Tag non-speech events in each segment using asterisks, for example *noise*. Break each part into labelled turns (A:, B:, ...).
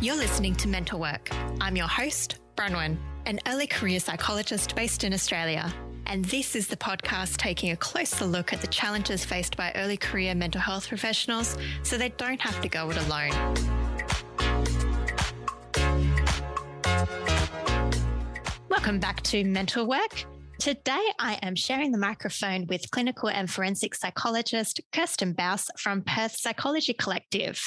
A: You're listening to Mental Work. I'm your host, Bronwyn, an early career psychologist based in Australia. And this is the podcast taking a closer look at the challenges faced by early career mental health professionals so they don't have to go it alone. Welcome back to Mental Work. Today, I am sharing the microphone with clinical and forensic psychologist Kirstin Bouse from Perth Psychology Collective.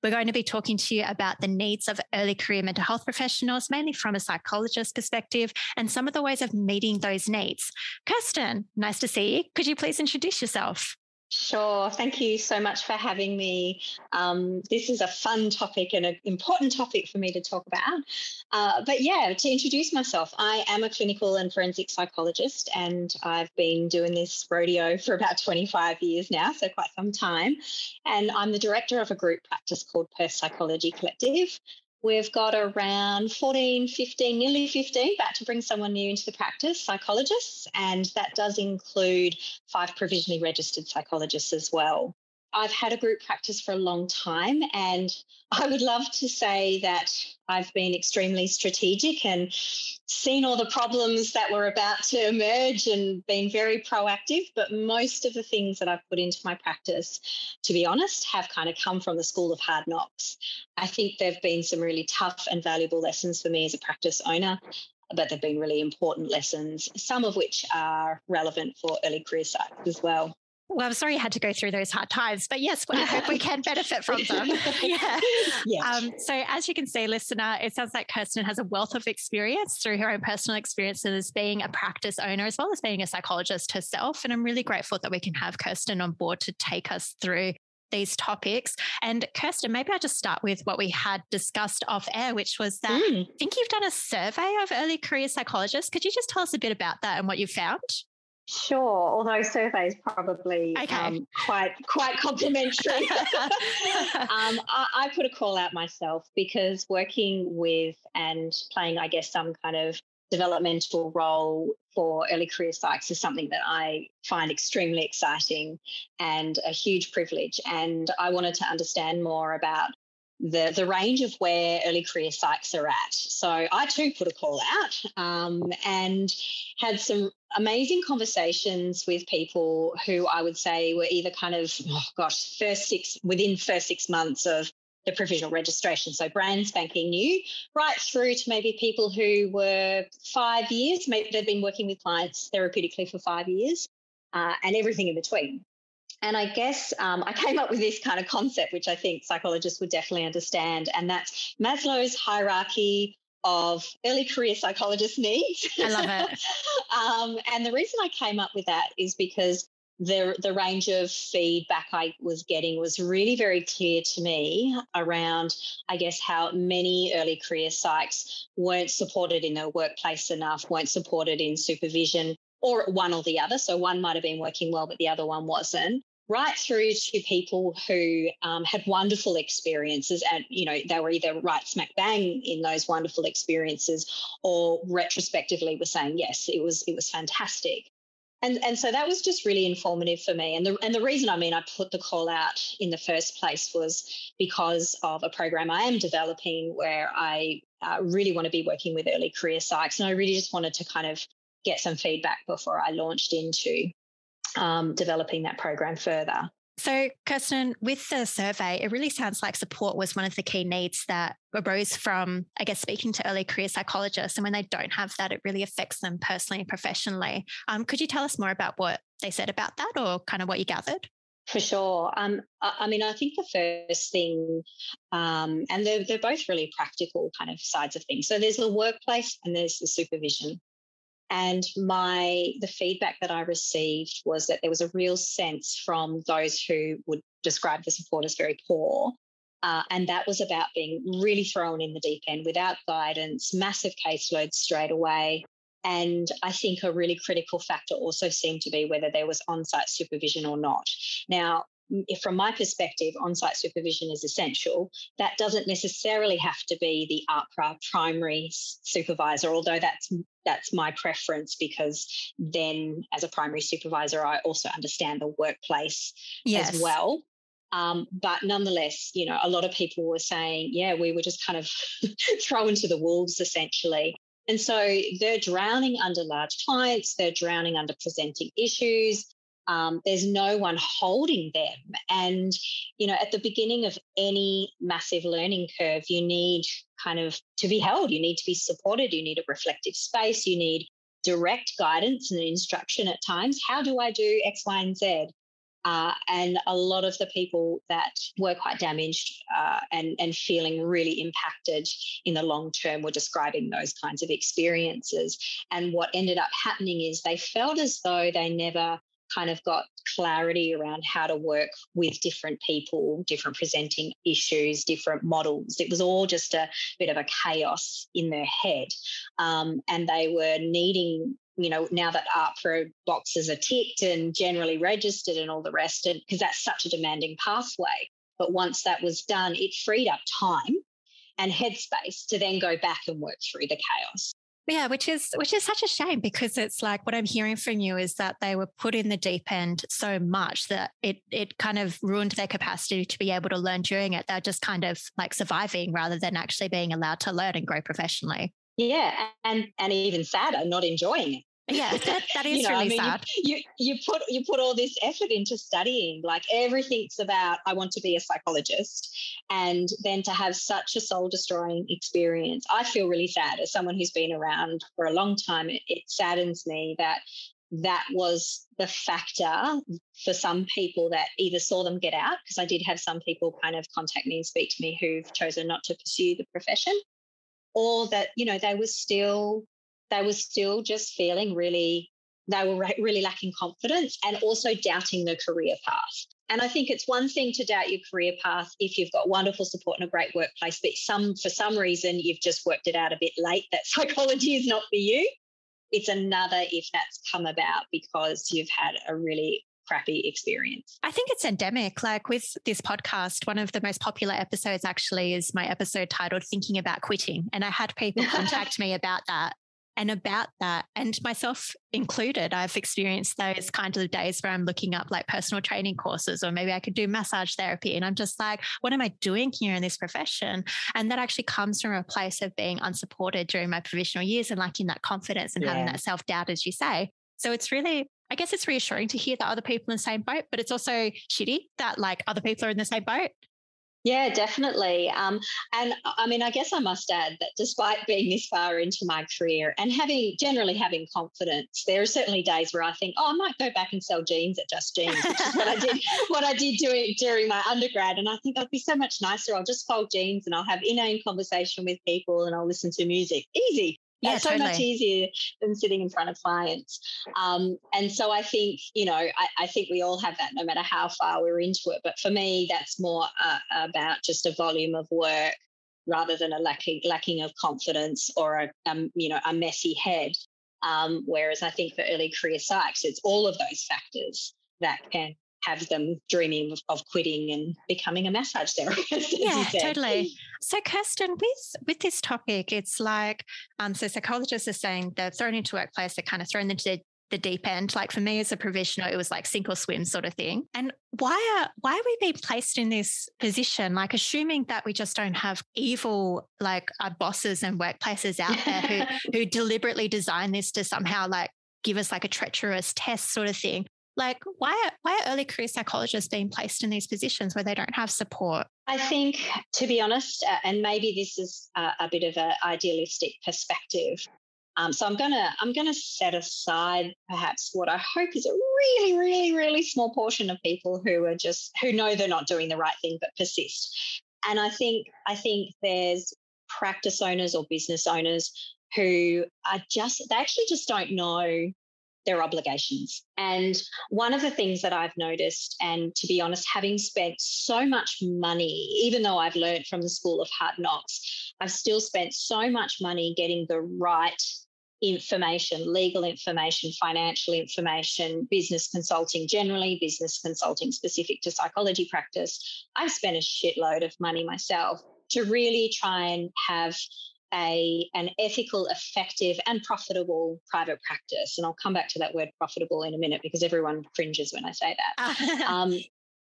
A: We're going to be talking to you about the needs of early career mental health professionals, mainly from a psychologist perspective, and some of the ways of meeting those needs. Kirstin, nice to see you. Could you please introduce yourself?
B: Sure. Thank you so much for having me. Um, this is a fun topic and an important topic for me to talk about. Uh, but yeah, to introduce myself, I am a clinical and forensic psychologist, and I've been doing this rodeo *laughs* for about 25 years now, so quite some time. And I'm the director of a group practice called Perth Psychology Collective. We've got around 14, 15, nearly 15, about to bring someone new into the practice, psychologists, and that does include five provisionally registered psychologists as well. I've had a group practice for a long time, and I would love to say that I've been extremely strategic and seen all the problems that were about to emerge and been very proactive. But most of the things that I've put into my practice, to be honest, have kind of come from the school of hard knocks. I think there have been some really tough and valuable lessons for me as a practice owner but they've been really important lessons, some of which are relevant for early career psychs as well.
A: Well, I'm sorry you had to go through those hard times, but yes, I hope we can benefit from *laughs* them. *laughs* yeah. Um, so, as you can see, listener, it sounds like Kirstin has a wealth of experience through her own personal experiences being a practice owner as well as being a psychologist herself. And I'm really grateful that we can have Kirstin on board to take us through these topics. And Kirstin, maybe I'll just start with what we had discussed off air, which was that mm. I think you've done a survey of early career psychologists. Could you just tell us a bit about that and what you found?
B: Sure, although surveys probably okay. um, quite quite *laughs* complimentary. *laughs* um, I, I, put a call out myself because working with and playing, I guess, some kind of developmental role for early career psychs is something that I find extremely exciting and a huge privilege. And I wanted to understand more about the, the range of where early career psychs are at. So I too put a call out um, and had some amazing conversations with people who I would say were either kind of, oh gosh, first six, within first six months of the provisional registration. So brand spanking new, right through to maybe people who were five years, maybe they've been working with clients therapeutically for five years, uh, and everything in between. And I guess um, I came up with this kind of concept, which I think psychologists would definitely understand, and that's Maslow's hierarchy of early career psychologist needs.
A: I love it. *laughs*
B: um, and the reason I came up with that is because the the range of feedback I was getting was really very clear to me around, I guess, how many early career psychs weren't supported in their workplace enough, weren't supported in supervision, or one or the other. So one might have been working well, but the other one wasn't. Right through to people who um, had wonderful experiences, and you know they were either right smack bang in those wonderful experiences, or retrospectively were saying yes, it was it was fantastic. And, and so that was just really informative for me. And the, and the reason I mean I put the call out in the first place was because of a program I am developing where I uh, really want to be working with early career psychs. And I really just wanted to kind of get some feedback before I launched into um, developing that program further.
A: So, Kirstin, with the survey, it really sounds like support was one of the key needs that arose from, I guess, speaking to early career psychologists. And when they don't have that, it really affects them personally and professionally. Um, could you tell us more about what they said about that or kind of what you gathered?
B: For sure. Um, I, I, mean, I think the first thing, um, and they're, they're both really practical kind of sides of things. So there's the workplace and there's the supervision. And my the feedback that I received was that there was a real sense from those who would describe the support as very poor. Uh, and that was about being really thrown in the deep end without guidance, massive caseloads straight away. And I think a really critical factor also seemed to be whether there was on site supervision or not. Now, from my perspective, on site supervision is essential. That doesn't necessarily have to be the AHPRA primary supervisor, although that's that's my preference because then as a primary supervisor, I also understand the workplace yes. as well. Um, but nonetheless, you know, a lot of people were saying, yeah, we were just kind of *laughs* thrown to the wolves essentially. And so they're drowning under large clients, they're drowning under presenting issues. Um, there's no one holding them. And, you know, at the beginning of any massive learning curve, you need kind of to be held, you need to be supported, you need a reflective space, you need direct guidance and instruction at times. How do I do X, Y, and Z? Uh, and a lot of the people that were quite damaged uh, and, and feeling really impacted in the long term were describing those kinds of experiences. And what ended up happening is they felt as though they never kind of got clarity around how to work with different people, different presenting issues, different models. It was all just a bit of a chaos in their head. Um, and they were needing you know, now that AHPRA boxes are ticked and generally registered and all the rest, and because that's such a demanding pathway. But once that was done, it freed up time and headspace to then go back and work through the chaos.
A: Yeah, which is which is such a shame because it's like what I'm hearing from you is that they were put in the deep end so much that it it kind of ruined their capacity to be able to learn during it. They're just kind of like surviving rather than actually being allowed to learn and grow professionally.
B: Yeah, and and even sadder, not enjoying it.
A: Yeah, that, that *laughs* is you know, really I mean, sad.
B: You, you, you put you put all this effort into studying, like everything's about I want to be a psychologist, and then to have such a soul destroying experience, I feel really sad as someone who's been around for a long time. It, it saddens me that that was the factor for some people that either saw them get out because I did have some people kind of contact me and speak to me who've chosen not to pursue the profession or that you know they were still they were still just feeling really, they were really lacking confidence and also doubting their career path. And I think it's one thing to doubt your career path if you've got wonderful support and a great workplace, but some for some reason you've just worked it out a bit late that *laughs* psychology is not for you. It's another if that's come about because you've had a really crappy experience.
A: I think it's endemic. Like with this podcast, one of the most popular episodes actually is my episode titled Thinking About Quitting. And I had people *laughs* contact me about that and about that, and myself included, I've experienced those kinds of days where I'm looking up like personal training courses, or maybe I could do massage therapy. And I'm just like, what am I doing here in this profession? And that actually comes from a place of being unsupported during my provisional years and lacking that confidence and yeah. having that self doubt, as you say. So it's really, I guess it's reassuring to hear that other people in the same boat, but it's also shitty that like other people are in the same boat.
B: Yeah, definitely. Um, and I mean, I guess I must add that despite being this far into my career and having generally having confidence, there are certainly days where I think, oh, I might go back and sell jeans at Just Jeans, which is what I did *laughs* what I did doing during my undergrad. And I think that'd be so much nicer. I'll just fold jeans and I'll have inane conversation with people and I'll listen to music. Easy. Yeah, That's totally. so much easier than sitting in front of clients. Um, and so I think, you know, I, I, think we all have that no matter how far we're into it. But for me, that's more uh, about just a volume of work rather than a lacking, lacking of confidence or a, um, you know, a messy head. Um, whereas I think for early career psychs, it's all of those factors that can have them dreaming of, of quitting and becoming a massage therapist.
A: Yeah, totally. So, Kirstin, with with this topic, it's like um, so psychologists are saying they're thrown into workplace, they're kind of thrown into the, the deep end. Like for me as a provisional, it was like sink or swim sort of thing. And why are why are we being placed in this position? Like assuming that we just don't have evil like our bosses and workplaces out there who *laughs* who deliberately design this to somehow like give us like a treacherous test sort of thing. Like, why are, why are early career psychologists being placed in these positions where they don't have support?
B: I think, to be honest, uh, and maybe this is a, a bit of an idealistic perspective. Um, so I'm gonna I'm gonna set aside perhaps what I hope is a really really really small portion of people who are just who know they're not doing the right thing but persist. And I think I think there's practice owners or business owners who are just they actually just don't know their obligations. And one of the things that I've noticed, and to be honest, having spent so much money, even though I've learned from the School of Hard Knocks, I've still spent so much money getting the right information, legal information, financial information, business consulting generally, business consulting specific to psychology practice. I've spent a shitload of money myself to really try and have a an ethical, effective, and profitable private practice. And I'll come back to that word profitable in a minute because everyone cringes when I say that. *laughs* um,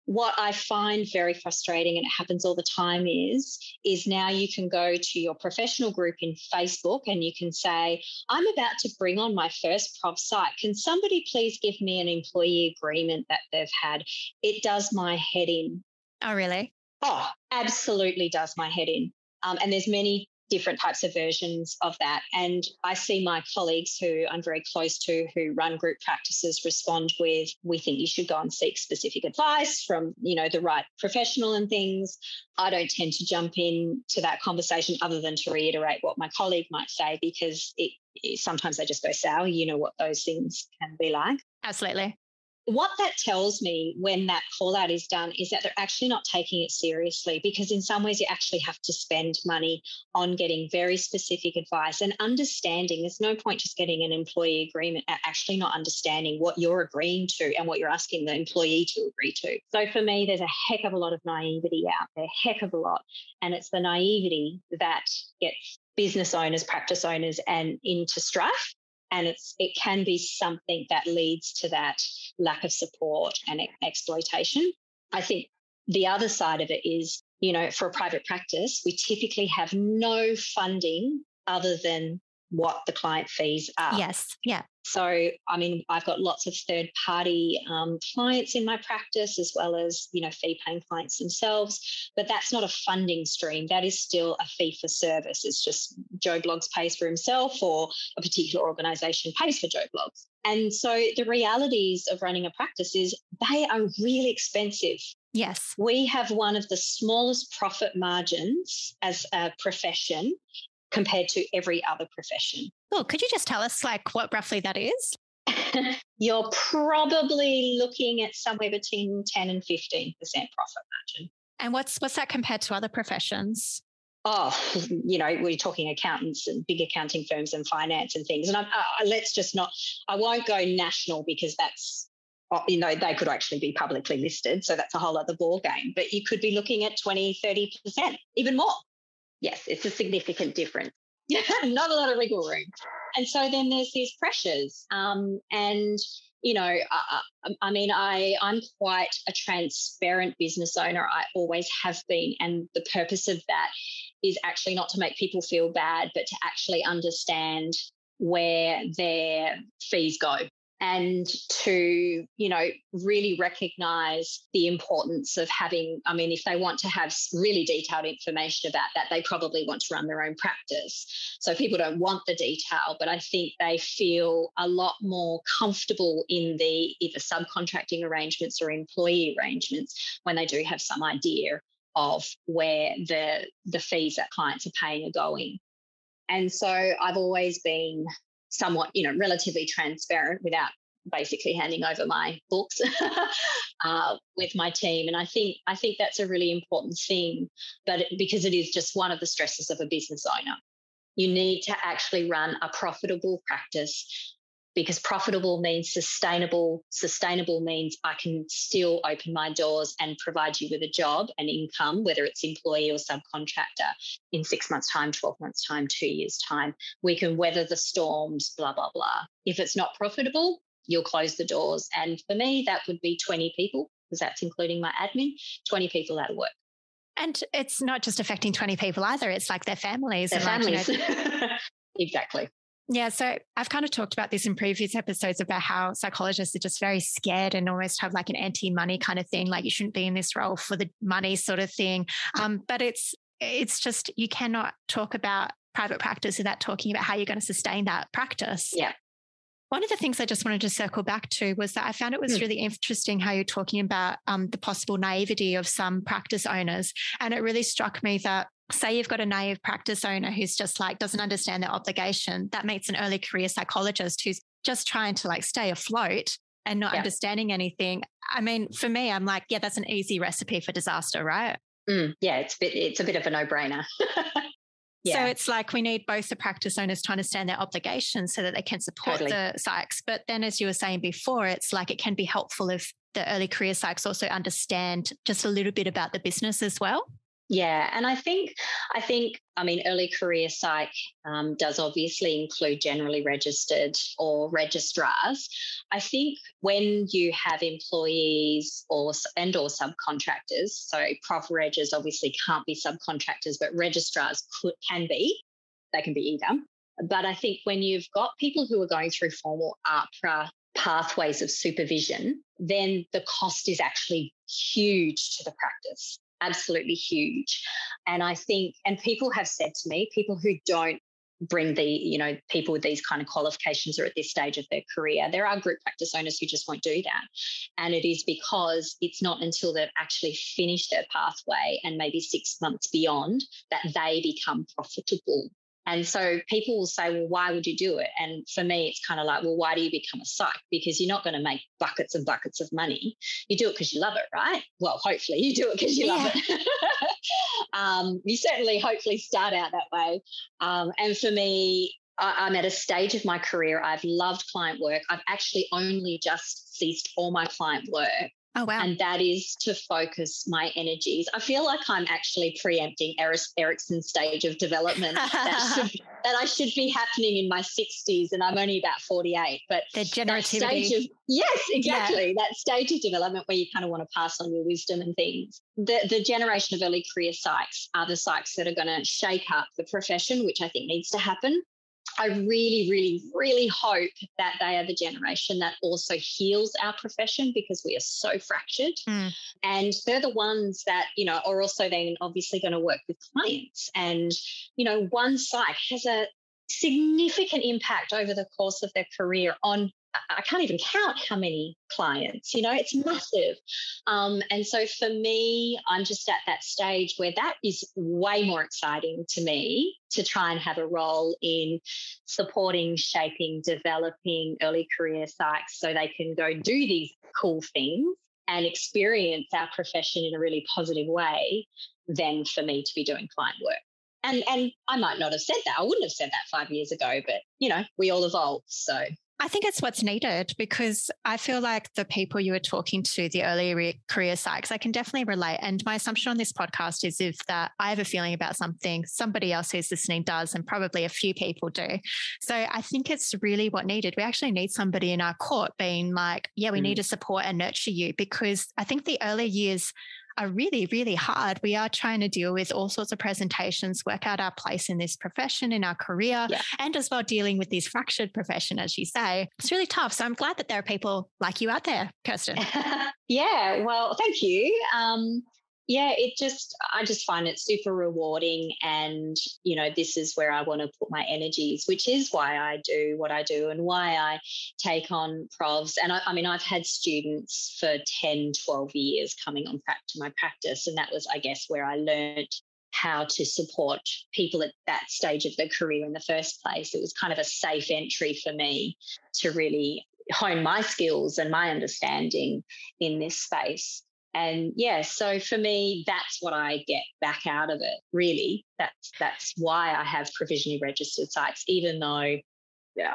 B: what I find very frustrating, and it happens all the time, is is now you can go to your professional group in Facebook and you can say, "I'm about to bring on my first prof psych. Can somebody please give me an employee agreement that they've had?" It does my head in.
A: Oh, really?
B: Oh, absolutely does my head in. Um, and there's many different types of versions of that. And I see my colleagues who I'm very close to who run group practices respond with, we think you should go and seek specific advice from, you know, the right professional and things. I don't tend to jump in to that conversation other than to reiterate what my colleague might say because it, it sometimes they just go sour. You know what those things can be like.
A: Absolutely
B: what that tells me when that call out is done is that they're actually not taking it seriously because in some ways you actually have to spend money on getting very specific advice and understanding. There's no point just getting an employee agreement actually not understanding what you're agreeing to and what you're asking the employee to agree to. So for me there's a heck of a lot of naivety out there heck of a lot. And it's the naivety that gets business owners practice owners and into strife and it's it can be something that leads to that lack of support and exploitation. I think the other side of it is you know for a private practice we typically have no funding other than what the client fees are.
A: Yes. Yeah.
B: So, I mean, I've got lots of third party um, clients in my practice, as well as, you know, fee paying clients themselves. But that's not a funding stream. That is still a fee for service. It's just Joe Bloggs pays for himself or a particular organization pays for Joe Bloggs. And so the realities of running a practice is they are really expensive.
A: Yes.
B: We have one of the smallest profit margins as a profession compared to every other profession.
A: Well, could you just tell us like what roughly that is? *laughs*
B: You're probably looking at somewhere between 10 and 15% profit margin.
A: And what's what's that compared to other professions?
B: Oh, you know, we're talking accountants and big accounting firms and finance and things. And I, uh, let's just not, I won't go national because that's, uh, you know, they could actually be publicly listed. So that's a whole other ball game. But you could be looking at 20, 30%, even more yes, it's a significant difference. *laughs* Not a lot of wiggle room. And so then there's these pressures. Um, and, you know, I, I mean, I, I'm quite a transparent business owner. I always have been. And the purpose of that is actually not to make people feel bad, but to actually understand where their fees go and to you know really recognize the importance of having i mean if they want to have really detailed information about that they probably want to run their own practice. So people don't want the detail but i think they feel a lot more comfortable in the either subcontracting arrangements or employee arrangements when they do have some idea of where the the fees that clients are paying are going. And so i've always been somewhat, you know, relatively transparent without basically handing over my books *laughs* uh, with my team. And I think I think that's a really important thing, but it, because it is just one of the stresses of a business owner. You need to actually run a profitable practice because profitable means sustainable. Sustainable means I can still open my doors and provide you with a job and income, whether it's employee or subcontractor, in six months' time, 12 months' time, two years' time. We can weather the storms, blah, blah, blah. If it's not profitable, you'll close the doors. And for me, that would be 20 people, because that's including my admin, 20 people out of work.
A: And it's not just affecting 20 people either, it's like their families.
B: Their families. Like, you know, *laughs* exactly.
A: Yeah, so I've kind of talked about this in previous episodes about how psychologists are just very scared and almost have like an anti-money kind of thing, like you shouldn't be in this role for the money sort of thing. Um, but it's it's just you cannot talk about private practice without talking about how you're going to sustain that practice.
B: Yeah.
A: One of the things I just wanted to circle back to was that I found it was mm. really interesting how you're talking about um, the possible naivety of some practice owners. And it really struck me that say you've got a naive practice owner who's just like doesn't understand their obligation that meets an early career psychologist who's just trying to like stay afloat and not yeah. understanding anything i mean for me i'm like yeah that's an easy recipe for disaster right
B: mm, yeah it's a bit it's a bit of a no-brainer *laughs*
A: Yeah. So it's like we need both the practice owners to understand their obligations so that they can support totally. the psychs. But then, as you were saying before, it's like it can be helpful if the early career psychs also understand just a little bit about the business as well.
B: Yeah, and I think I think I mean early career psych um, does obviously include generally registered or registrars. I think when you have employees or and or subcontractors, so prof regis obviously can't be subcontractors, but registrars could can be. They can be either. But I think when you've got people who are going through formal AHPRA pathways of supervision, then the cost is actually huge to the practice absolutely huge. And I think, and people have said to me, people who don't bring the, you know, people with these kind of qualifications or at this stage of their career, there are group practice owners who just won't do that. And it is because it's not until they've actually finished their pathway and maybe six months beyond that they become profitable and so people will say, well, why would you do it? And for me, it's kind of like, well, why do you become a psych? Because you're not going to make buckets and buckets of money. You do it because you love it, right? Well, hopefully you do it because you yeah. love it. *laughs* um, you certainly, hopefully, start out that way. Um, and for me, I, I'm at a stage of my career. I've loved client work. I've actually only just ceased all my client work
A: Oh, wow.
B: And that is to focus my energies. I feel like I'm actually preempting Erikson's stage of development that, should, *laughs* that I should be happening in my 60s, and I'm only about 48. But
A: the generativity.
B: Stage of, yes, exactly. Yeah. That stage of development where you kind of want to pass on your wisdom and things. The, the generation of early career psychs are the psychs that are going to shake up the profession, which I think needs to happen. I really, really, really hope that they are the generation that also heals our profession because we are so fractured. Mm. And they're the ones that, you know, are also then obviously going to work with clients. And, you know, one psych has a significant impact over the course of their career on I can't even count how many clients, you know, it's massive. Um, and so for me, I'm just at that stage where that is way more exciting to me to try and have a role in supporting, shaping, developing early career psychs so they can go do these cool things and experience our profession in a really positive way than for me to be doing client work. And and I might not have said that. I wouldn't have said that five years ago, but you know, we all evolve. So
A: I think it's what's needed because I feel like the people you were talking to, the early career psychs, I can definitely relate. And my assumption on this podcast is if that I have a feeling about something, somebody else who's listening does, and probably a few people do. So I think it's really what needed. We actually need somebody in our court being like, yeah, we mm. need to support and nurture you because I think the early years are really, really hard. We are trying to deal with all sorts of presentations, work out our place in this profession, in our career, yeah. and as well dealing with this fractured profession, as you say. It's really tough. So I'm glad that there are people like you out there, Kirstin. *laughs*
B: yeah, well, thank you. Um, yeah, it just, I just find it super rewarding. And, you know, this is where I want to put my energies, which is why I do what I do and why I take on provs. And I, I mean, I've had students for 10, 12 years coming on to my practice. And that was, I guess, where I learned how to support people at that stage of their career in the first place. It was kind of a safe entry for me to really hone my skills and my understanding in this space and yeah so for me that's what i get back out of it really. That's that's why i have provisionally registered psychs even though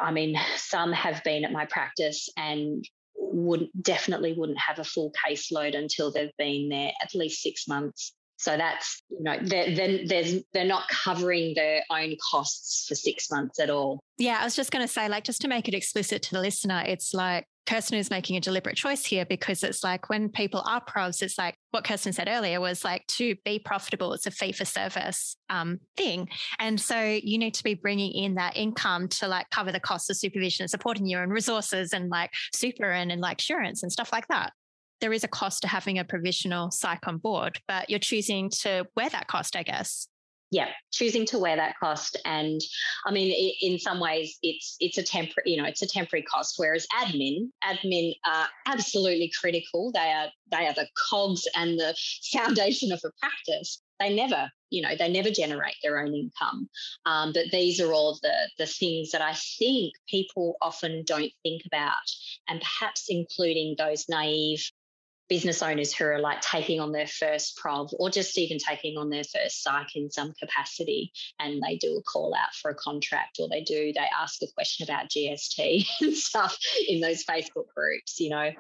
B: i mean *sighs* some have been at my practice and would definitely wouldn't have a full caseload until they've been there at least six months. So that's you know then there's they're not covering their own costs for six months at all.
A: Yeah i was just going to say like just to make it explicit to the listener it's like Kirstin is making a deliberate choice here because it's like when people are pros, it's like what Kirstin said earlier was like to be profitable, it's a fee for service um, thing. And so you need to be bringing in that income to like cover the costs of supervision and supporting you and resources and like super and, and like insurance and stuff like that. There is a cost to having a provisional psych on board, but you're choosing to wear that cost, I guess
B: yeah choosing to wear that cost. And i mean in some ways it's it's a temporary you know it's a temporary cost whereas admin admin are absolutely critical. They are they are the cogs and the *laughs* foundation of a practice. They never you know they never generate their own income. Um, but these are all the the things that i think people often don't think about and perhaps including those naive business owners who are like taking on their first prov or just even taking on their first psych in some capacity and they do a call out for a contract or they do they ask a question about gst *laughs* and stuff in those facebook groups you know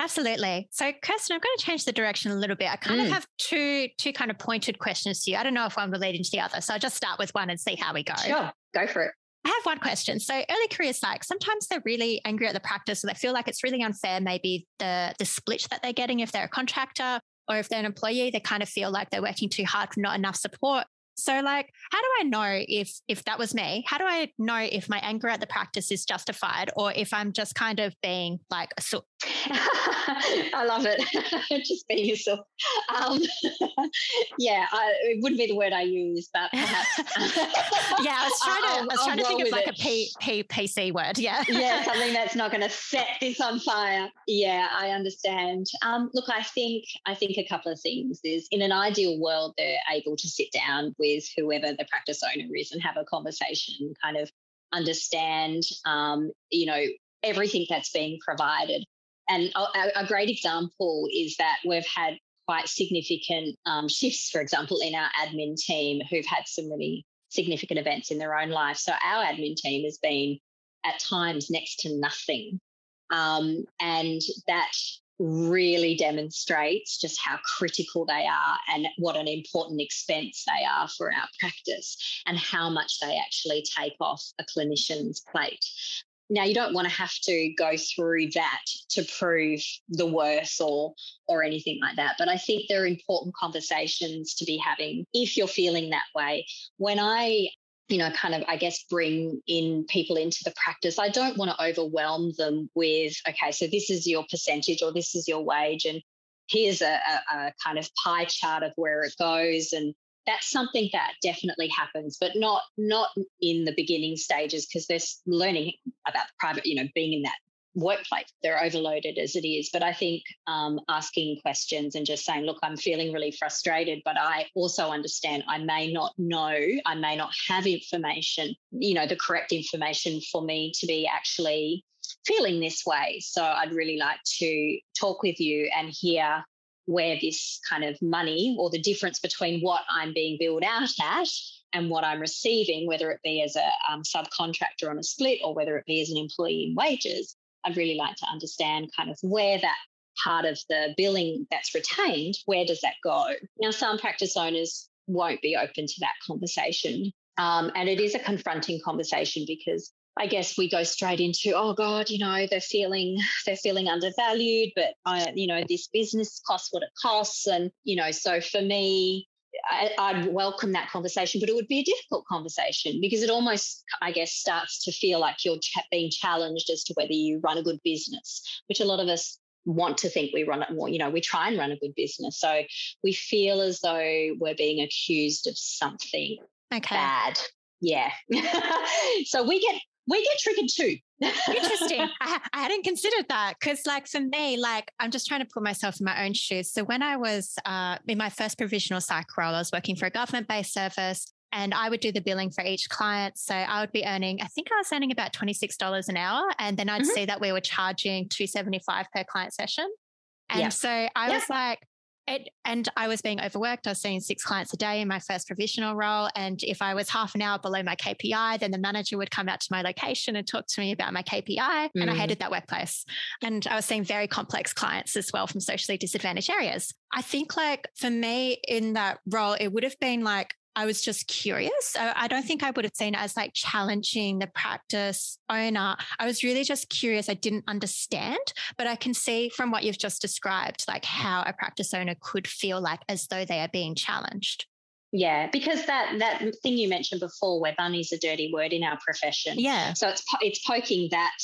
A: Absolutely. So, Kirstin, I'm going to change the direction a little bit. I kind mm. of have two two kind of pointed questions to you. I don't know if one related to the other, so I'll just start with one and see how we go.
B: Sure, go for it.
A: I have one question. So early career psych, sometimes they're really angry at the practice, so they feel like it's really unfair. Maybe the the split that they're getting if they're a contractor or if they're an employee, they kind of feel like they're working too hard for not enough support. So like, how do I know if if that was me? How do I know if my anger at the practice is justified or if I'm just kind of being like a? *laughs*
B: I love it. *laughs* just be yourself. Um, *laughs* yeah, I, it wouldn't be the word I use, but perhaps.
A: yeah, I was trying to. i I was trying to think of like it. a P, P, PC word. Yeah.
B: yeah, something that's not going to set this on fire. Yeah, I understand. Um, look, I think I think a couple of things is in an ideal world they're able to sit down with with whoever the practice owner is and have a conversation, kind of understand, um, you know, everything that's being provided. And a, a, great example is that we've had quite significant um, shifts, for example, in our admin team who've had some really significant events in their own life. So our admin team has been at times next to nothing. Um, and that really demonstrates just how critical they are and what an important expense they are for our practice and how much they actually take off a clinician's plate. Now you don't want to have to go through that to prove the worth or or anything like that. But I think there are important conversations to be having if you're feeling that way. When I you know, kind of, I guess, bring in people into the practice. I don't want to overwhelm them with, okay, so this is your percentage or this is your wage, and here's a, a, a kind of pie chart of where it goes. And that's something that definitely happens, but not not in the beginning stages because they're learning about the private, you know, being in that workplace. They're overloaded as it is. But I think um, asking questions and just saying, look, I'm feeling really frustrated, but I also understand I may not know, I may not have information, you know, the correct information for me to be actually feeling this way. So I'd really like to talk with you and hear where this kind of money or the difference between what I'm being billed out at and what I'm receiving, whether it be as a um, subcontractor on a split or whether it be as an employee in wages, I'd really like to understand kind of where that part of the billing that's retained, where does that go? Now, some practice owners won't be open to that conversation. Um, and it is a confronting conversation because I guess we go straight into, oh God, you know, they're feeling they're feeling undervalued, but I, you know, this business costs what it costs. And, you know, so for me, I, would welcome that conversation, but it would be a difficult conversation because it almost, I guess, starts to feel like you're ch- being challenged as to whether you run a good business, which a lot of us want to think we run it more. You know, we try and run a good business, so we feel as though we're being accused of something okay. bad. Yeah. *laughs* so we get we get triggered too.
A: Interesting. *laughs* I, I, hadn't considered that because, like, for me, like, I'm just trying to put myself in my own shoes. So, when I was uh, in my first provisional psych role, I was working for a government based service and I would do the billing for each client. So, I would be earning, I think I was earning about $26 an hour. And then I'd mm-hmm. see that we were charging 275 per client session. And yeah. so I yeah. was like, it, and I was being overworked. I was seeing six clients a day in my first provisional role. And if I was half an hour below my KPI, then the manager would come out to my location and talk to me about my KPI. Mm. And I mm. hated that workplace. And I was seeing very complex clients as well from socially disadvantaged areas. I think, like, for me in that role, it would have been like, I was just curious. I don't think I would have seen it as like challenging the practice owner. I was really just curious. I didn't understand, but I can see from what you've just described, like how a practice owner could feel like as though they are being challenged.
B: Yeah, because that that thing you mentioned before, where money's a dirty word in our profession.
A: Yeah.
B: So it's it's poking that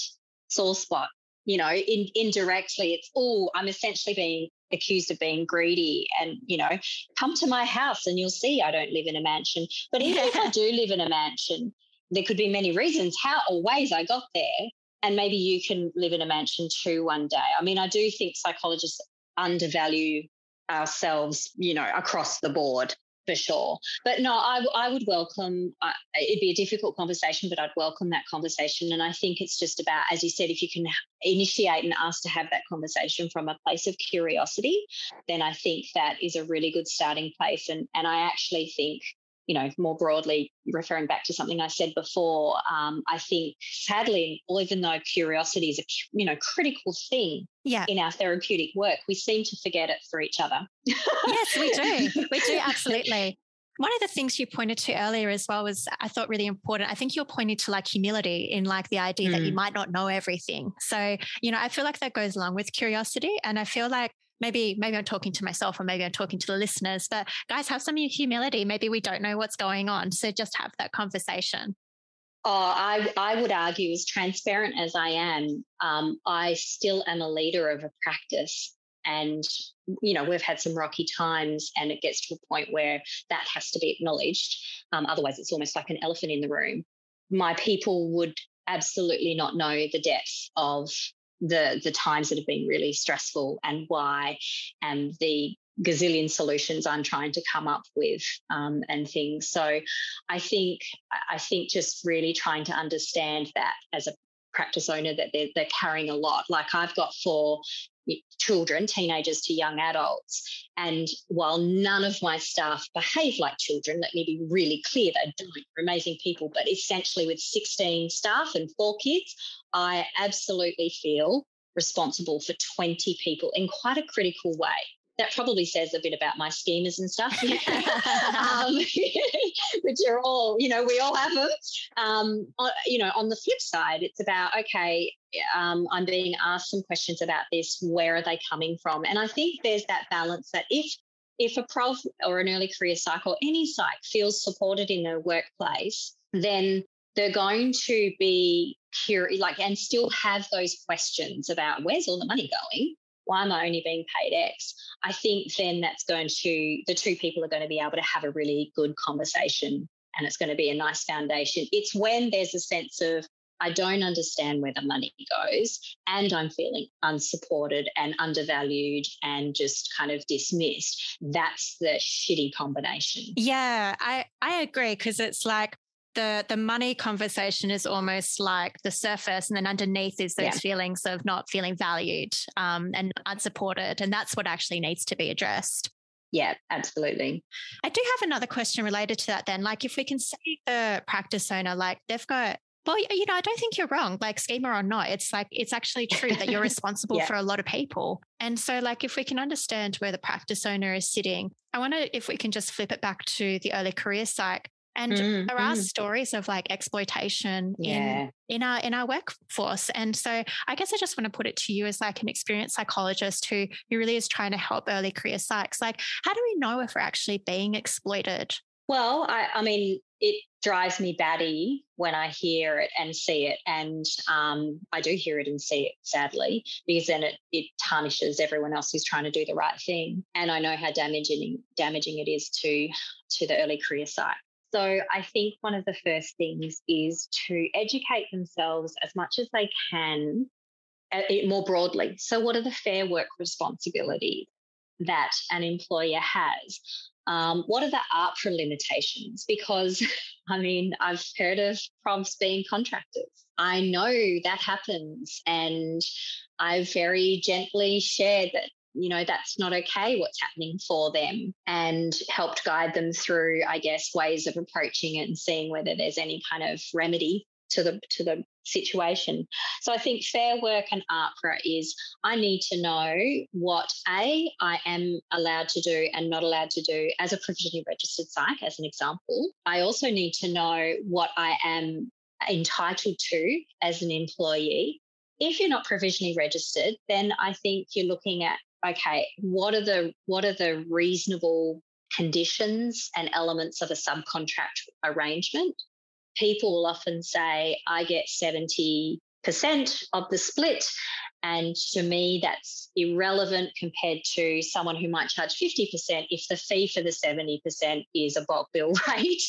B: sore spot. You know, in, indirectly, it's oh, I'm essentially being accused of being greedy and you know come to my house and you'll see i don't live in a mansion. But even if i *laughs* do live in a mansion there could be many reasons how or ways i got there and maybe you can live in a mansion too one day. I mean i do think psychologists undervalue ourselves you know across the board for sure. But no, I, I would welcome, uh, it'd be a difficult conversation, but I'd welcome that conversation. And I think it's just about, as you said, if you can initiate and ask to have that conversation from a place of curiosity, then I think that is a really good starting place. And, and I actually think you know, more broadly, referring back to something I said before, um, I think sadly, even though curiosity is a you know critical thing
A: yeah.
B: in our therapeutic work, we seem to forget it for each other.
A: yes, we do. We do absolutely. *laughs* One of the things you pointed to earlier as well was I thought really important. I think you're pointing to like humility in like the idea mm. that you mm. might not know everything. So, you know, I feel like that goes along with curiosity. And I feel like maybe maybe I'm talking to myself or maybe I'm talking to the listeners, but guys, have some humility. Maybe we don't know what's going on. So just have that conversation.
B: Oh, I, I would argue, as transparent as I am, um, I still am a leader of a practice. And, you know, we've had some rocky times and it gets to a point where that has to be acknowledged. Um, otherwise, it's almost like an elephant in the room. My people would absolutely not know the depth of the the times that have been really stressful and why and the gazillion solutions I'm trying to come up with um, and things. So I think I think just really trying to understand that as a practice owner that they're, they're carrying a lot. Like I've got four children, teenagers to young adults. And while none of my staff behave like children, let me be really clear, they don't, they're amazing people. But essentially, with 16 staff and four kids, I absolutely feel responsible for 20 people in quite a critical way that probably says a bit about my schemas and stuff, *laughs* um, *laughs* which are all, you know, we all have them. Um, you know, on the flip side, it's about, okay, um, I'm being asked some questions about this. Where are they coming from? And I think there's that balance that if if a prof or an early career psych or any psych feels supported in their workplace, then they're going to be curious, like, and still have those questions about where's all the money going? Why am I only being paid X? I think then that's going to, the two people are going to be able to have a really good conversation and it's going to be a nice foundation. It's when there's a sense of, I don't understand where the money goes and I'm feeling unsupported and undervalued and just kind of dismissed. That's the shitty combination.
A: Yeah, I, I agree because it's like the the money conversation is almost like the surface and then underneath is those yeah. feelings of not feeling valued um, and unsupported and that's what actually needs to be addressed
B: yeah absolutely
A: i do have another question related to that then like if we can say the practice owner like they've got well, you know, I don't think you're wrong. Like schema or not, it's like it's actually true that you're *laughs* responsible yeah. for a lot of people. And so, like, if we can understand where the practice owner is sitting, I wonder if we can just flip it back to the early career psych and mm, there are mm. stories of like exploitation yeah. in in our in our workforce and so i guess i just want to put it to you as like an experienced psychologist who who really is trying to help early career psychs like how do we know if we're actually being exploited
B: well i i mean it drives me batty when I hear it and see it. And um, I do hear it and see it, sadly, because then it, it tarnishes everyone else who's trying to do the right thing. And I know how damaging damaging it is to to the early career psych. So I think one of the first things is to educate themselves as much as they can uh, more broadly. So, what are the fair work responsibilities that an employer has? Um, what are the AHPRA limitations? Because, *laughs* I mean, I've heard of profs being contractors. I know that happens. And I've very gently shared that you know that's not okay what's happening for them and helped guide them through i guess ways of approaching it and seeing whether there's any kind of remedy to the to the situation. So i think fair work and AHPRA is i need to know what a i am allowed to do and not allowed to do as a provisionally registered psych as an example. I also need to know what i am entitled to as an employee. If you're not provisionally registered, then I think you're looking at okay, what are the what are the reasonable conditions and elements of a subcontract arrangement? People will often say, I get 70% of the split. And to me, that's irrelevant compared to someone who might charge 50% if the fee for the 70% is a bulk bill *laughs* rate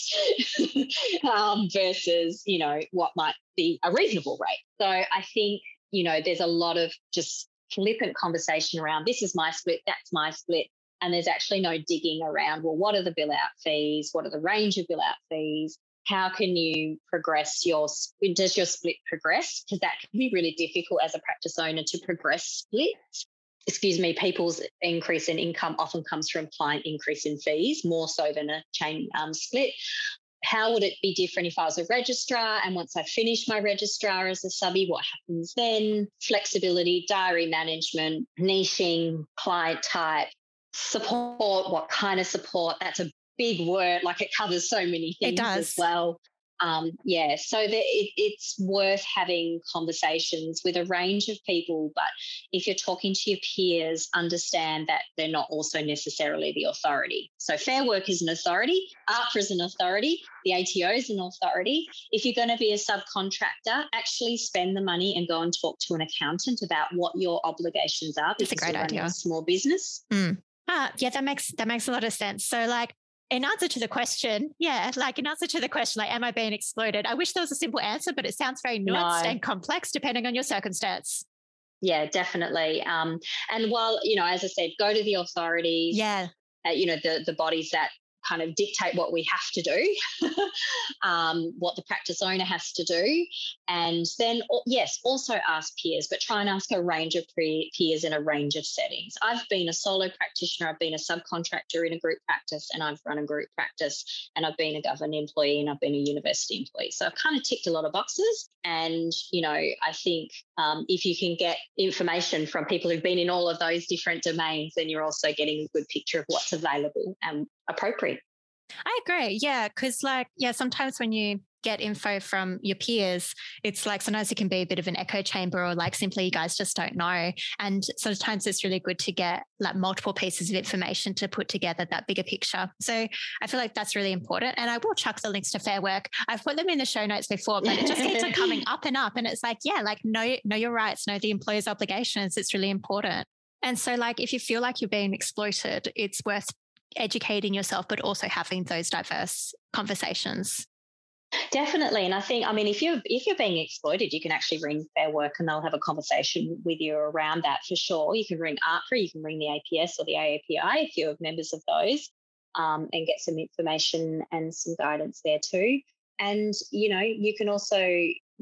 B: um, versus, you know, what might be a reasonable rate. So I think, you know, there's a lot of just flippant conversation around this is my split, that's my split. And there's actually no digging around, well, what are the bill out fees? What are the range of bill out fees? How can you progress your, does your split progress? Because that can be really difficult as a practice owner to progress splits. excuse me, people's increase in income often comes from client increase in fees more so than a chain um, split. How would it be different if I was a registrar? And once I finish my registrar as a subby, what happens then? Flexibility, diary management, niching, client type, support, what kind of support? That's a big word, like it covers so many things
A: it does.
B: as well. Um, yeah, so it, it's worth having conversations with a range of people. But if you're talking to your peers, understand that they're not also necessarily the authority. So Fair Work is an authority, AHPRA is an authority, the ATO is an authority. If you're going to be a subcontractor, actually spend the money and go and talk to an accountant about what your obligations are.
A: That's a great idea.
B: A small business.
A: Mm. Ah, yeah, that makes that makes a lot of sense. So, like, in answer to the question, yeah, like in answer to the question, like, am I being exploited? I wish there was a simple answer, but it sounds very nuanced no. and complex depending on your circumstance.
B: Yeah, definitely. Um, and while you know, as I said, go to the authorities.
A: Yeah.
B: Uh, you know the the bodies that kind of dictate what we have to do, *laughs* um, what the practice owner has to do. And then, yes, also ask peers, but try and ask a range of peers in a range of settings. I've been a solo practitioner, I've been a subcontractor in a group practice, and I've run a group practice, and I've been a government employee, and I've been a university employee. So I've kind of ticked a lot of boxes. And, you know, I think um, if you can get information from people who've been in all of those different domains, then you're also getting a good picture of what's available and appropriate.
A: I agree. Yeah. Cause, like, yeah, sometimes when you get info from your peers, it's like sometimes it can be a bit of an echo chamber or like simply you guys just don't know. And sometimes it's really good to get like multiple pieces of information to put together that bigger picture. So I feel like that's really important. And I will chuck the links to Fair Work. I've put them in the show notes before, but it just keeps on coming *laughs* up and up. And it's like, yeah, like know, know your rights, know the employer's obligations. It's really important. And so, like, if you feel like you're being exploited, it's worth educating yourself, but also having those diverse conversations.
B: Definitely, and I think I mean if you're if you're being exploited, you can actually ring Fair Work, and they'll have a conversation with you around that for sure. You can ring AHPRA, you can ring the APS or the AAPI if you're members of those, um, and get some information and some guidance there too. And you know you can also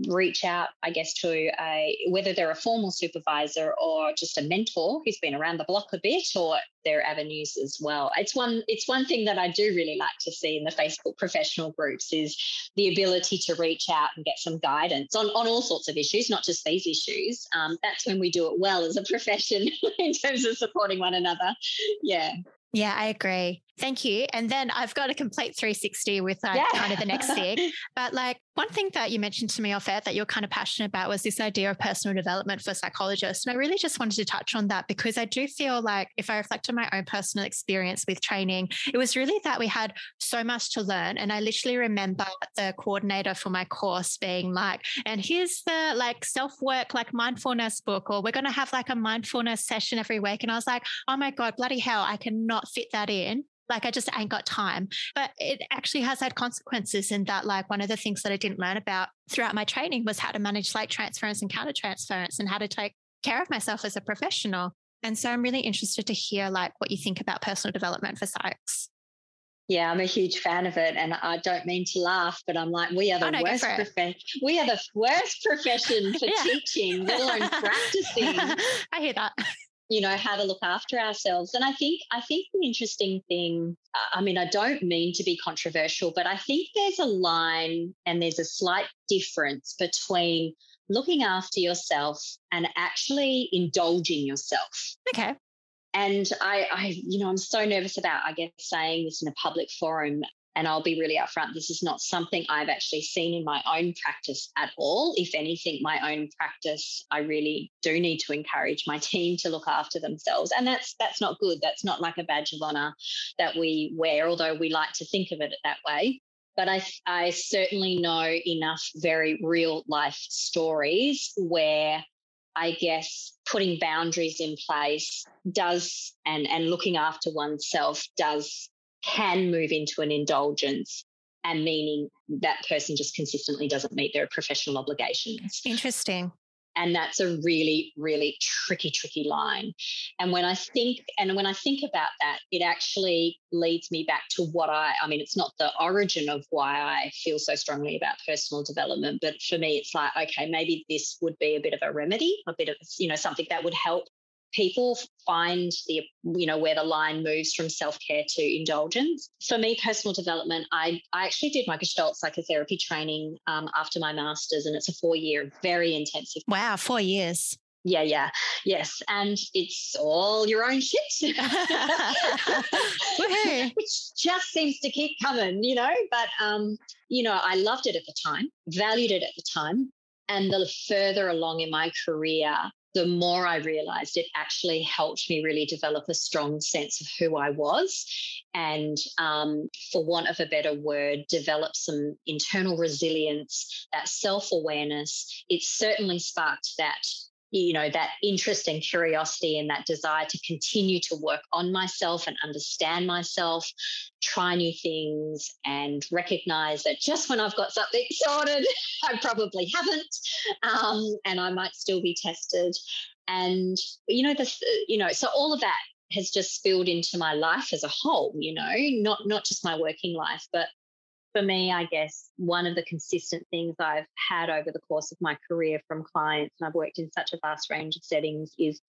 B: reach out, I guess, to a whether they're a formal supervisor or just a mentor who's been around the block a bit, or their avenues as well. It's one it's one thing that I do really like to see in the Facebook professional groups is the ability to reach out and get some guidance on, on all sorts of issues, not just these issues. Um, that's when we do it well as a *laughs* profession in terms of supporting one another. Yeah.
A: Yeah, I agree. Thank you. And then I've got a complete 360 with like yeah. kind of the next thing. *laughs* But like one thing that you mentioned to me off air that you're kind of passionate about was this idea of personal development for psychologists. And I really just wanted to touch on that because I do feel like if I reflect on my own personal experience with training, it was really that we had so much to learn. And I literally remember the coordinator for my course being like, and here's the like self work, like mindfulness book, or we're going to have like a mindfulness session every week. And I was like, oh my God, bloody hell, I cannot fit that in like I just ain't got time. But it actually has had consequences in that, like, one of the things that I didn't learn about throughout my training was how to manage like transference and counter transference and how to take care of myself as a professional. And so I'm really interested to hear like what you think about personal development for psychs.
B: Yeah, I'm a huge fan of it, and I don't mean to laugh, but I'm like, we are oh, the oh, no, worst profession. We are the worst profession for *laughs* yeah. teaching, let alone *laughs* practicing.
A: I hear that
B: you know how to look after ourselves. And i think i think the interesting thing i mean i don't mean to be controversial but i think there's a line and there's a slight difference between looking after yourself and actually indulging yourself.
A: Okay.
B: And I, I you know i'm so nervous about i guess saying this in a public forum and I'll be really upfront, this is not something I've actually seen in my own practice at all. If anything, my own practice, I really do need to encourage my *laughs* team to look after themselves. And that's that's not good. That's not like a badge of honor that we wear, although we like to think of it that way. But I, I certainly know enough very real life stories where I guess putting boundaries in place does and and looking after oneself does can move into an indulgence and meaning that person just consistently doesn't meet their professional obligations.
A: Interesting.
B: And that's a really, really tricky, tricky line. And when I think, and when I think about that, it actually leads me back to what I, I mean, it's not the origin of why I feel so strongly about personal development, but for me, it's like, okay, maybe this would be a bit of a remedy, a bit of, you know, something that would help people find the you know where the line moves from self-care to indulgence for me personal development i i actually did my gestalt psychotherapy training um, after my master's and it's a four year very intensive
A: wow four years
B: yeah, yeah, yes. And it's all your own shit, *laughs* which just seems to keep coming, you know. But, um, you know, I loved it at the time, valued it at the time. And the further along in my career, the more I realized it actually helped me really develop a strong sense of who I was. And um, for want of a better word, develop some internal resilience, that self awareness. It certainly sparked that you know that interest and curiosity and that desire to continue to work on myself and understand myself try new things and recognize that just when i've got something sorted *laughs* i probably haven't um, and i might still be tested. And you know this you know so all of that has just spilled into my life as a whole you know not not just my working life but for me, I guess one of the consistent things I've had over the course of my career from clients, and I've worked in such a vast range of settings, is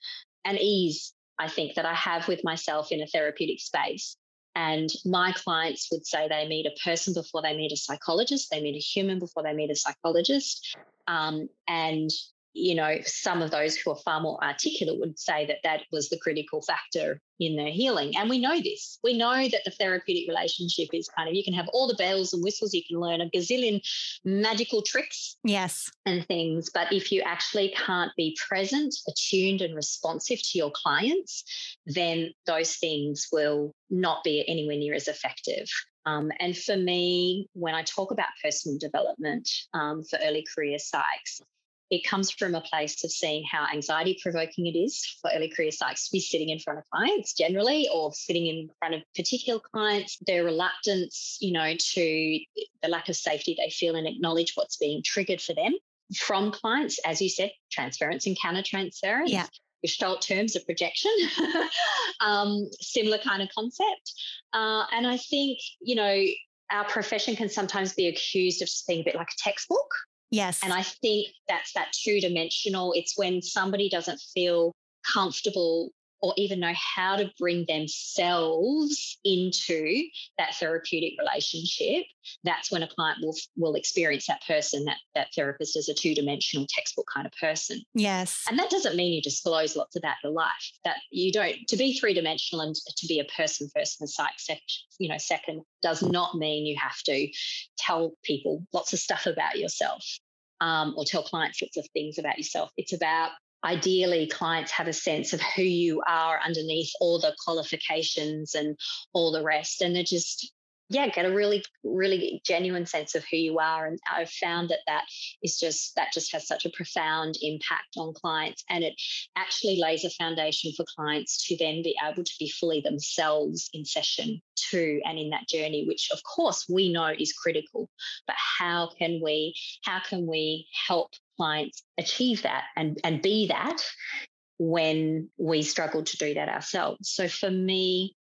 B: an ease, I think, that I have with myself in a therapeutic space. And my clients would say they meet a person before they meet a psychologist, they meet a human before they meet a psychologist. Um, and you know, some of those who are far more articulate would say that that was the critical factor in their healing. And we know this. We know that the therapeutic relationship is kind of, you can have all the bells and whistles, you can learn a gazillion magical tricks.
A: Yes.
B: And things. But if you actually can't be present, attuned, and responsive to your clients, then those things will not be anywhere near as effective. Um, and for me, when I talk about personal development um, for early career psychs, it comes from a place of seeing how anxiety provoking it is for early career psychs to be sitting in front of clients generally or sitting in front of particular clients, their reluctance, you know, to the lack of safety they feel and acknowledge what's being triggered for them from clients, as you said, transference and countertransference.
A: Yeah.
B: Gestalt terms of projection, *laughs* um, similar kind of concept. Uh, and I think, you know, our profession can sometimes be accused of just being a bit like a textbook.
A: Yes.
B: And I think that's that two dimensional. It's when somebody doesn't feel comfortable or even know how to bring themselves into that therapeutic relationship, that's when a client will will experience that person, that that therapist as a two-dimensional textbook kind of person.
A: Yes.
B: And that doesn't mean you disclose lots about your life. That you don't to be three-dimensional and to be a person first and psych you know, second does not mean you have to tell people lots of stuff about yourself. Um, or tell clients lots of things about yourself. It's about ideally clients have a sense of who you are underneath all the qualifications and all the rest and they're just yeah get a really really genuine sense of who you are and i've found that that is just that just has such a profound impact on clients and it actually lays a foundation for clients to then be able to be fully themselves in session and in that journey which of course we know is critical but how can we how can we help clients achieve that and, and be that when we struggle to do that ourselves. So for me,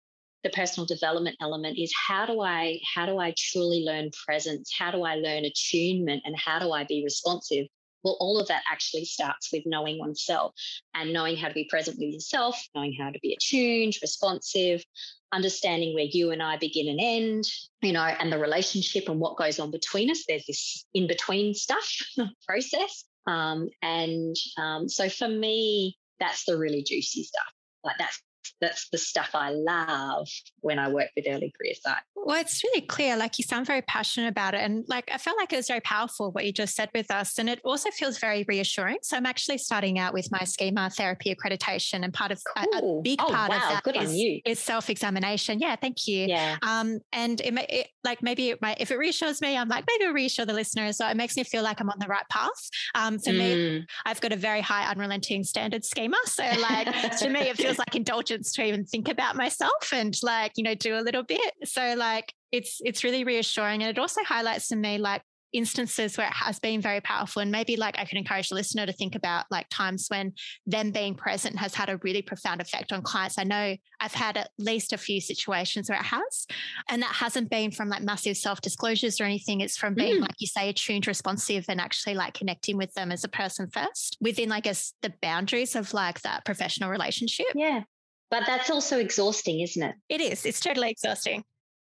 B: the personal development element is how do I how do I truly learn presence? How do I learn attunement and how do I be responsive? Well, all of that actually starts with knowing oneself and knowing how to be present with yourself, knowing how to be attuned, responsive, understanding where you and I begin and end, you know, and the relationship and what goes on between us. There's this in between stuff *laughs* process. Um, and um, so for me, that's the really juicy stuff. Like that's that's the stuff I love when I work with early career psych.
A: Well, it's really clear. Like you sound very passionate about it. And like I felt like it was very powerful what you just said with us. And it also feels very reassuring. So I'm actually starting out with my schema therapy accreditation. And part of cool. a, a, big
B: oh,
A: part
B: wow.
A: of that
B: Good
A: is, is self-examination. Yeah, thank you.
B: Yeah.
A: Um, and it, it like maybe it might, if it reassures me, I'm like, maybe it'll reassure the listeners. So it makes me feel like I'm on the right path. Um, for mm. me, I've got a very high unrelenting standard schema. So like to me, it feels *laughs* like indulgence to even think about myself and like, you know, do a little bit. So like it's it's really reassuring. And it also highlights to me like instances where it has been very powerful. And maybe like I can encourage the listener to think about like times when them being present has had a really profound effect on clients. I know I've had at least a few situations where it has. And that hasn't been from like massive self disclosures or anything. It's from being, mm. like you say, attuned, responsive, and actually like connecting with them as a person first within, like, guess, the boundaries of like that professional relationship.
B: Yeah. But that's also exhausting, isn't it?
A: It is. It's totally exhausting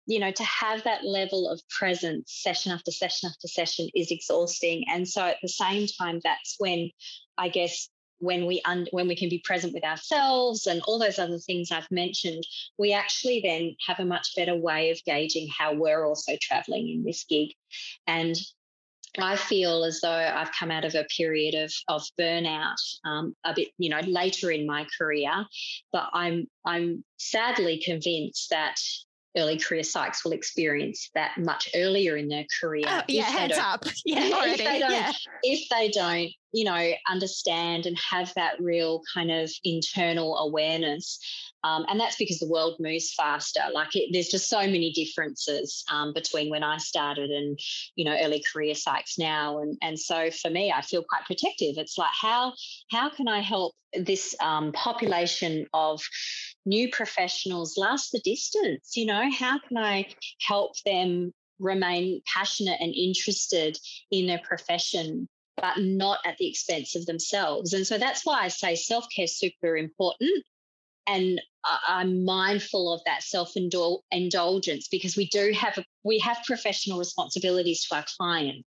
B: you know, to have that level of presence session after session after session is exhausting. And so at the same time, that's when I guess when we un- when we can be present with ourselves and all those other things I've mentioned, we actually then have a much better way of gauging how we're also traveling in this gig. And I feel as though I've come out of a period of of burnout um, a bit, you know, later in my career, but I'm I'm sadly convinced that early career psychs will experience that much earlier in their career.
A: Oh, yeah, heads up. *laughs* Yeah. *laughs*
B: If they, don't, yeah. if they don't, you know, understand and have that real kind of internal awareness um, and that's because the world moves faster. Like it, there's just so many differences um, between when I started and you know early career psychs now. And and so for me, I feel quite protective. It's like how how can I help this um, population of new professionals last the distance? You know, how can I help them remain passionate and interested in their profession but not at the expense of themselves. And so that's why I say self care is super important and I'm mindful of that self indulgence because we do have a, we have professional responsibilities to our clients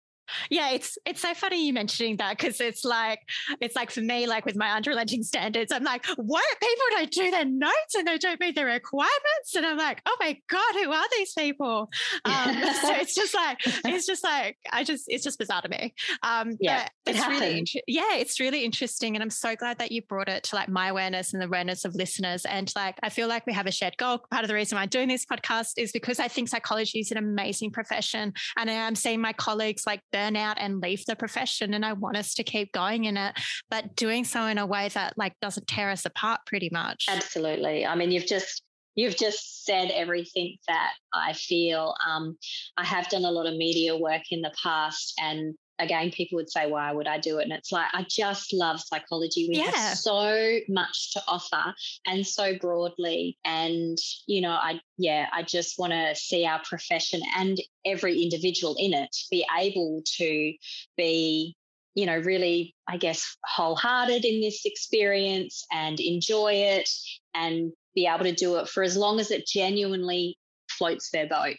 A: yeah, it's it's so funny you mentioning that because it's like it's like for me, like with my unrelenting standards, I'm like, what people don't do their notes and they don't meet the requirements, and I'm like, oh my god, who are these people? Um, *laughs* so it's just like it's just like I just it's just bizarre to me. Um,
B: yeah,
A: it it's really yeah, it's really interesting, and I'm so glad that you brought it to like my awareness and the awareness of listeners. And like I feel like we have a shared goal. Part of the reason why I'm doing this podcast is because I think psychology is an amazing profession, and I'm seeing my colleagues like burn out and leave the profession. And I want us to keep going in it, but doing so in a way that like doesn't tear us apart pretty much.
B: Absolutely. I mean, you've just you've just said everything that I feel. Um, I have done a lot of media work in the past, and again, people would say, why would I do it? And it's like, I just love psychology. We yeah. have so much to offer and so broadly. And, you know, I, yeah, I just want to see our profession and every individual in it be able to be you know, really, I guess, wholehearted in this experience and enjoy it and be able to do it for as long as it genuinely floats their boat.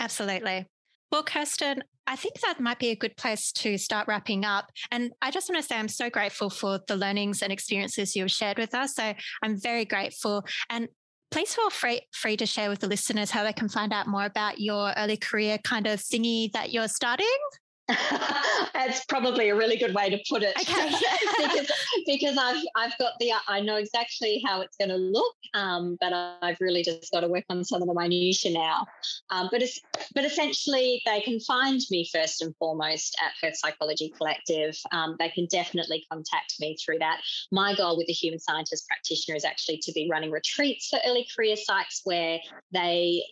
A: Absolutely. Well, Kirstin, I think that might be a good place to start wrapping up. And I just want to say I'm so grateful for the learnings and experiences you've shared with us. So I'm very grateful. And please feel free, free to share with the listeners how they can find out more about your early career kind of thingy that you're starting. *laughs*
B: That's probably a really good way to put it.
A: Okay. *laughs*
B: because because I've I've got the I know exactly how it's going to look, um, but I've really just got to work on some of the minutia now. Um, but it's but essentially they can find me first and foremost at Perth Psychology Collective. Um, they can definitely contact me through that. My goal with the human scientist practitioner is actually to be running retreats for early career psychs where they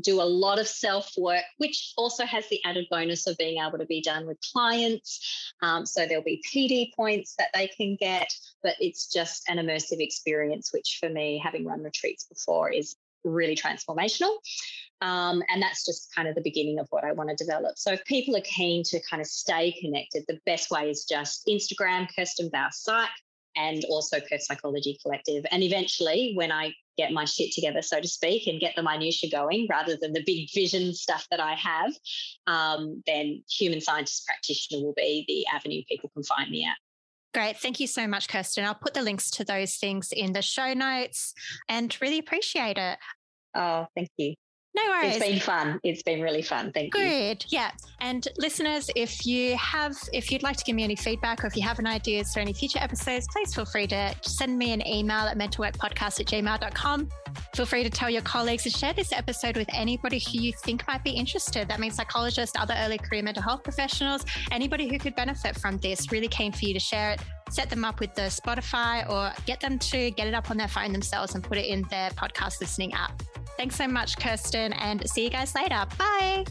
B: do a lot of self work, which also has the added bonus of being able to be done with clients. Um, so there'll be PD points that they can get, but it's just an immersive experience, which for me, having run retreats before, is really transformational. Um, and that's just kind of the beginning of what I want to develop. So if people are keen to kind of stay connected, the best way is just Instagram, Kirstin Bouse Psych, and also Perth Psychology Collective. And eventually, when I get my shit together, so to speak, and get the minutia going rather than the big vision stuff that I have, um, then human scientist practitioner will be the avenue people can find me at.
A: Great. Thank you so much, Kirstin. I'll put the links to those things in the show notes and really appreciate it.
B: Oh, thank you.
A: No worries.
B: It's been fun. It's been really fun. Thank
A: Good.
B: you.
A: Good. Yeah. And listeners, if you have, if you'd like to give me any feedback or if you have any ideas for any future episodes, please feel free to send me an email at mentalworkpodcast at gmail.com. Feel free to tell your colleagues and share this episode with anybody who you think might be interested. That means psychologists, other early career mental health professionals, anybody who could benefit from this. Really keen for you to share it set them up with the Spotify or get them to get it up on their phone themselves and put it in their podcast listening app. Thanks so much, Kirstin, and see you guys later. Bye.